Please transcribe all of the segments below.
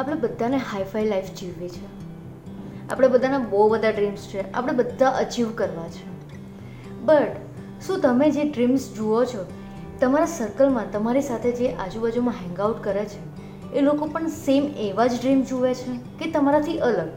આપણે બધાને hi-fi life જીવવી છે. આપણે બધાના બહુ બધા ડ્રીમ્સ છે. આપણે બધા અચીવ કરવા છે. બટ શું તમે જે ડ્રીમ્સ જુઓ છો, તમારા સર્કલમાં તમારી સાથે જે આજુબાજુમાં હેંગઆઉટ કરે છે, એ લોકો પણ સેમ એવા જ ડ્રીમ જુએ છે કે તમારાથી અલગ?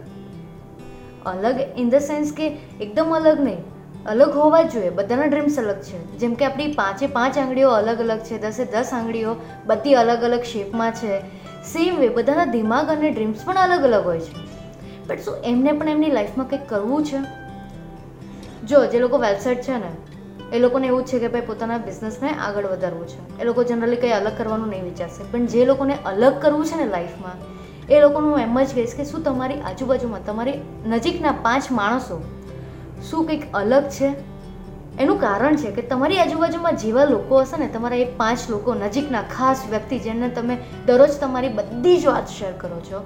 અલગ ઇન ધ સેન્સ કે એકદમ અલગ નહીં. અલગ હોવા જ જોઈએ. બધાના ડ્રીમ્સ અલગ છે. જેમ કે આપણી પાંચે પાંચ આંગળીઓ અલગ અલગ છે. દસે દસ આંગળીઓ બધી અલગ અલગ શેપમાં છે. સેમ વે બધાના દિમાગ અને ડ્રીમ્સ પણ અલગ અલગ હોય છે. બટ શું એમને પણ એમની લાઈફમાં કંઈક કરવું છે? જો, જે લોકો વેબસાઇટ છે ને, એ લોકોને એવું છે કે ભાઈ પોતાના બિઝનેસને આગળ વધારવું છે. એ લોકો જનરલી કંઈ અલગ કરવાનું નહીં વિચારશે. પણ જે લોકોને અલગ કરવું છે ને લાઈફમાં એ લોકોનું હું એમ જ કહીશ કે શું તમારી આજુબાજુમાં, તમારી નજીકના પાંચ માણસો શું કંઈક અલગ છે? એનું કારણ છે કે તમારી આજુબાજુમાં જેવા લોકો હશે ને, તમારા એ પાંચ લોકો નજીકના ખાસ વ્યક્તિ જેને તમે દરરોજ તમારી બધી જ વાત શેર કરો છો,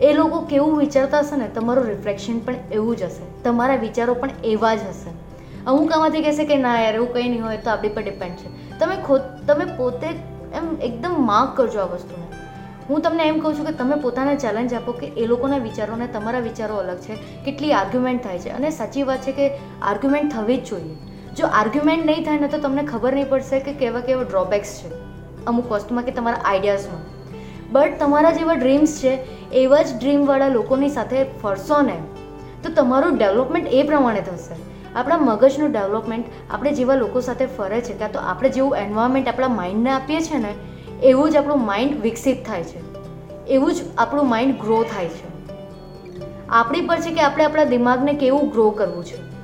એ લોકો કેવું વિચારતા હશે ને, તમારું રિફ્લેક્શન પણ એવું જ હશે. તમારા વિચારો પણ એવા જ હશે. અમુક આમાંથી કહેશે કે ના યાર, એવું કંઈ નહીં હોય, તો આપણી પર ડિપેન્ડ છે. તમે ખોદ, તમે પોતે એમ એકદમ માફ કરજો આ વસ્તુને. હું તમને એમ કહું છું કે તમે પોતાને ચેલેન્જ આપો કે એ લોકોના વિચારોને તમારા વિચારો અલગ છે, કેટલી આર્ગ્યુમેન્ટ થાય છે. અને સાચી વાત છે કે આર્ગ્યુમેન્ટ થવી જ જોઈએ. જો આર્ગ્યુમેન્ટ નહીં થાય ને તો તમને ખબર નહીં પડશે કે કેવા કેવા ડ્રોબેક્સ છે અમુક વસ્તુમાં કે તમારા આઈડિયાઝમાં બટ તમારા જેવા ડ્રીમ્સ છે, એવા જ ડ્રીમવાળા લોકોની સાથે ફરશો ને, તો તમારું ડેવલપમેન્ટ એ પ્રમાણે થશે. આપણા મગજનું ડેવલપમેન્ટ આપણે જેવા લોકો સાથે ફરે છે કાં તો આપણે જેવું એન્વાયરમેન્ટ આપણા માઇન્ડને આપીએ છીએ ને, એવું જ આપણું માઇન્ડ વિકસિત થાય છે. એવું જ આપણું માઇન્ડ ગ્રો થાય છે. આપણી પર છે કે આપણે આપણા દિમાગને કેવું ગ્રો કરવું છે.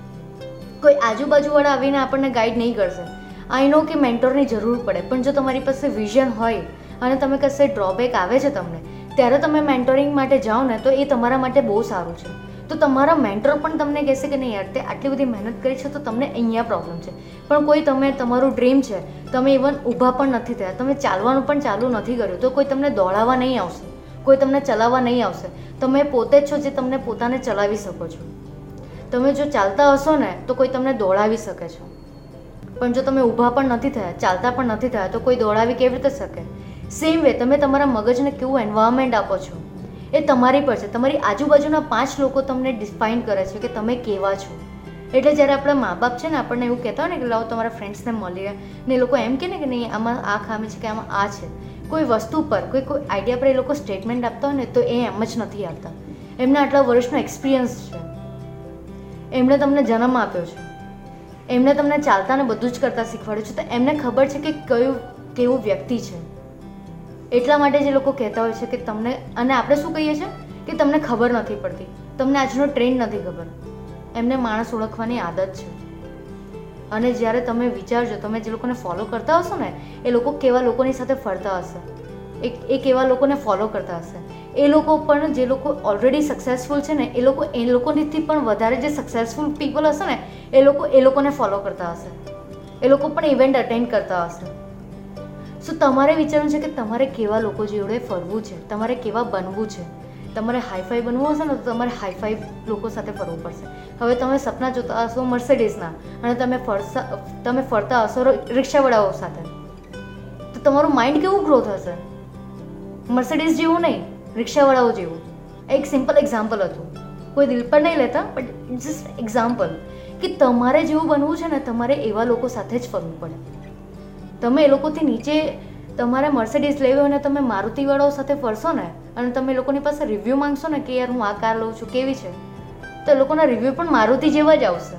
કોઈ આજુબાજુવાળા આવીને આપણને ગાઈડ નહીં કરશે. આઈ નો કે મેન્ટોરની જરૂર પડે, પણ જો તમારી પાસે વિઝન હોય અને તમે કશે ડ્રોબેક આવે છે તમને, ત્યારે તમે મેન્ટોરિંગ માટે જાઓ ને, તો એ તમારા માટે બહુ સારું છે. તો તમારા મેન્ટર પણ તમને કહેશે કે નહીં યાર, તે આટલી બધી મહેનત કરી છે તો તમને અહીંયા પ્રોબ્લેમ છે. પણ કોઈ તમે, તમારું ડ્રીમ છે, તમે ઇવન ઊભા પણ નથી થયા, તમે ચાલવાનું પણ ચાલુ નથી કર્યું, તો કોઈ તમને દોડાવવા નહીં આવશે, કોઈ તમને ચલાવવા નહીં આવશે. તમે પોતે જ છો જે તમને પોતાને ચલાવી શકો છો. તમે જો ચાલતા હશો ને, તો કોઈ તમને દોડાવી શકે છે. પણ જો તમે ઊભા પણ નથી થયા, ચાલતા પણ નથી થયા, તો કોઈ દોડાવી કેવી રીતે શકે? સેમ વે તમે તમારા મગજને કેવું એન્વાયરમેન્ટ આપો છો? એ તમારી પર છે. તમારી આજુબાજુના પાંચ લોકો તમને ડિફાઇન કરે છે કે તમે કેવા છો. એટલે જ્યારે આપણા મા બાપ છે ને, આપણને એવું કહેતા હોય ને કે, લાવો, તમારા ફ્રેન્ડ્સને મળીએ. ને એ લોકો એમ કહે ને કે, નહીં, આમાં આ ખામી છે કે આમાં આ છે. કોઈ વસ્તુ પર, કોઈ કોઈ આઈડિયા પર એ લોકો સ્ટેટમેન્ટ આપતા હોય ને, તો એ એમ જ નથી આપતા. એમના આટલા વર્ષનો એક્સપિરિયન્સ છે. એમણે તમને જન્મ આપ્યો છે. એમણે તમને ચાલતા ને બધું જ કરતાં શીખવાડ્યું છે. તો એમને ખબર છે કે કયું, કેવું વ્યક્તિ છે. એટલા માટે જે લોકો કહેતા હોય છે કે તમને, અને આપણે શું કહીએ છીએ? કે તમને ખબર નથી પડતી. તમને આજનો ટ્રેન્ડ નથી ખબર. એમને માણસ ઓળખવાની આદત છે. અને જ્યારે તમે વિચારજો, તમે જે લોકોને ફોલો કરતા હશો ને, એ લોકો કેવા લોકોની સાથે ફરતા હશે? એ કેવા લોકોને ફોલો કરતા હશે? એ લોકો પણ જે લોકો ઓલરેડી સક્સેસફુલ છે ને, એ લોકો એ લોકોનીથી પણ વધારે જે સક્સેસફુલ પીપલ હશે ને, એ લોકો એ લોકોને ફોલો કરતા હશે. એ લોકો પણ ઇવેન્ટ અટેન્ડ કરતા હશે. સો તમારે વિચારવું છે કે તમારે કેવા લોકો જોડે ફરવું છે? તમારે કેવા બનવું છે? તમારે હાઈફાઈ બનવું હશે ને, તો તમારે હાઈફાઈ લોકો સાથે ફરવું પડશે. હવે તમે સપના જોતા હશો મર્સિડીઝના અને તમે ફરતા તમે ફરતા હશો રિક્ષાવાળાઓ સાથે. તો તમારું માઇન્ડ કેવું ગ્રો થશે? મર્સિડીઝ જેવું નહીં. રિક્ષાવાળાઓ જેવું એક સિમ્પલ એક્ઝામ્પલ હતું. કોઈ દિલ પર નહીં લેતા બટ જસ્ટ એક્ઝામ્પલ કે તમારે જેવું બનવું છે ને, તમારે એવા લોકો સાથે જ ફરવું પડે. તમે એ લોકોથી નીચે તમારે મર્સિડીઝ લેવી હોય ને, તમે મારુતિવાળાઓ સાથે ફરશો ને, અને તમે લોકોની પાસે રિવ્યૂ માંગશો ને કે યાર હું આ કાર લઉં છું, કેવી છે, તો એ લોકોના રિવ્યૂ પણ મારુતિ જેવા જ આવશે.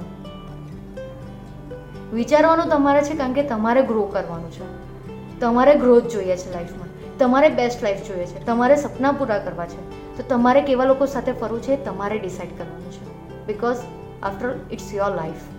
વિચારવાનું તમારે છે કારણ કે તમારે ગ્રો કરવાનું છે. તમારે ગ્રોથ જોઈએ છે લાઈફમાં તમારે બેસ્ટ લાઈફ જોઈએ છે. તમારે સપના પૂરા કરવા છે. તો તમારે કેવા લોકો સાથે ફરવું છે તમારે ડિસાઈડ કરવાનું છે. Because after it's your life